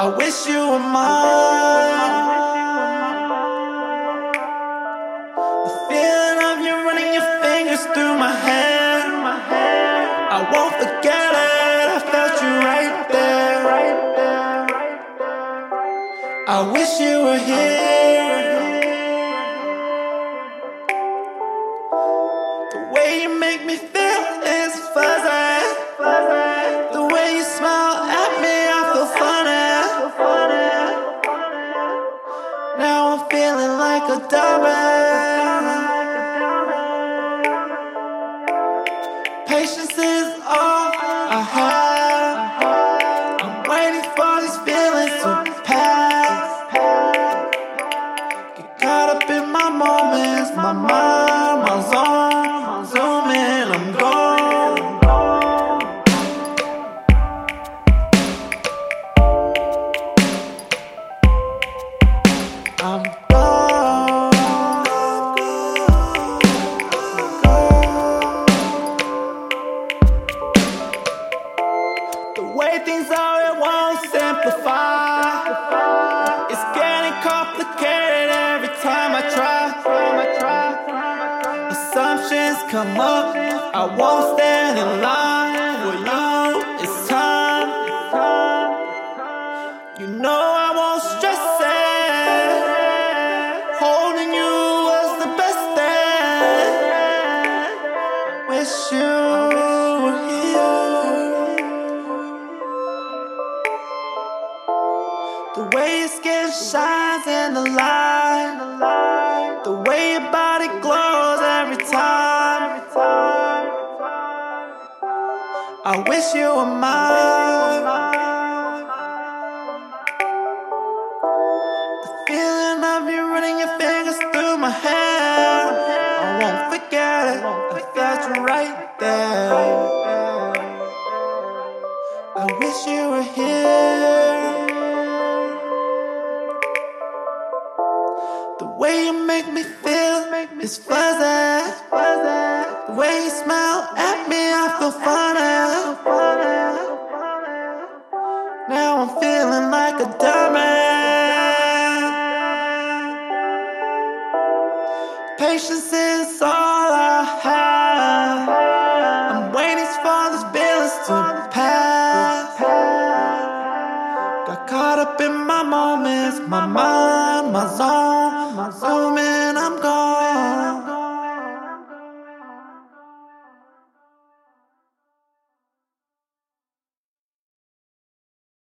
I wish you were mine. The feeling of you running your fingers through my hair. I won't forget it. I felt you right there. I wish you were here. Like a dummy. Patience is all I have. I'm waiting for these feelings to pass. Get caught up in my moments, my mind, my zone. I'm zooming, I'm gone. I'm Assumptions come up, I won't stand in line for you. It's time. You know I won't stress it. Holding you was the best thing. Wish you were here. The way your skin shines in the light. I wish you were mine. The feeling of you running your fingers through my hair. I won't forget it. I felt you right there. I wish you were here. The way you make me feel is fuzzy. The way you smile at me, I feel funny. Patience is all I have. I'm waiting for these feelings to pass. Got caught up in my moments, my mind, my zone. My gone.